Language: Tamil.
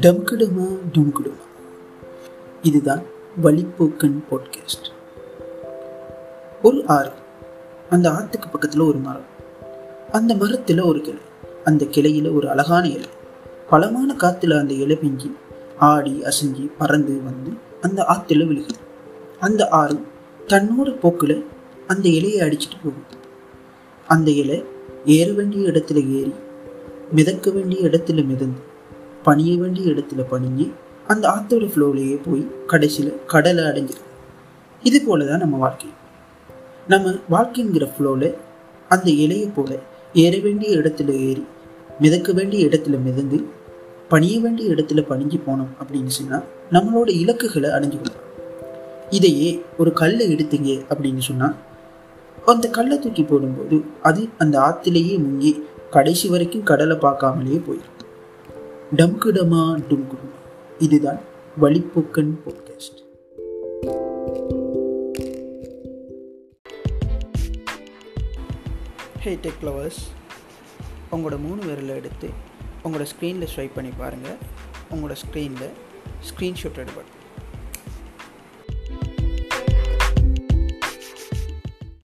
டம்குடுமா டும்குடுமா. இதுதான் வழிப்போக்கன் பாட்காஸ்ட் ஒரு ஆறு. அந்த ஆற்றுக்கு பக்கத்தில் ஒரு மரம். அந்த மரத்தில் ஒரு கிளை. அந்த கிளையில் ஒரு அழகான இலை. பலமான காற்றுல அந்த இலை பிஞ்சி ஆடி அசைஞ்சி பறந்து வந்து அந்த ஆற்றுல விழுகுது அந்த ஆறு தன்னோட போக்கில் அந்த இலையை அடிச்சிட்டு போகுது அந்த இலை ஏற வேண்டிய இடத்துல ஏறி மிதக்க வேண்டிய இடத்துல மிதந்து பணிய வேண்டிய இடத்துல பணிஞ்சு அந்த ஆத்தோட ஃப்ளோவிலேயே போய் கடைசியில் கடலை அடைஞ்சிடும் இது போல தான் நம்ம வாழ்க்கை. நம்ம வாழ்க்கைங்கிற ஃப்ளோவில் அந்த இலையை போல ஏற வேண்டிய இடத்துல ஏறி மிதக்க வேண்டிய இடத்துல மிதந்து பணிய வேண்டிய இடத்துல பணிஞ்சு போனோம் அப்படின்னு சொன்னால் நம்மளோட இலக்குகளை அடைஞ்சு அடைஞ்சுக்கணும் இதையே ஒரு கல்லை எடுத்தீங்க அப்படின்னு சொன்னால் அந்த கல்லை தூக்கி போடும்போது அது அந்த ஆற்றுலேயே முங்கி கடைசி வரைக்கும் கடலை பார்க்காமலேயே போயிடும் டம்குடமா டும்குடுமா. இதுதான் Vazhipokkan podcast hey tech lovers உங்களோட மூணு விரலை எடுத்து உங்களோட ஸ்க்ரீனில் ஸ்வைப் பண்ணி பாருங்கள் உங்களோட ஸ்க்ரீனில் ஸ்க்ரீன்ஷாட் எடுபடும்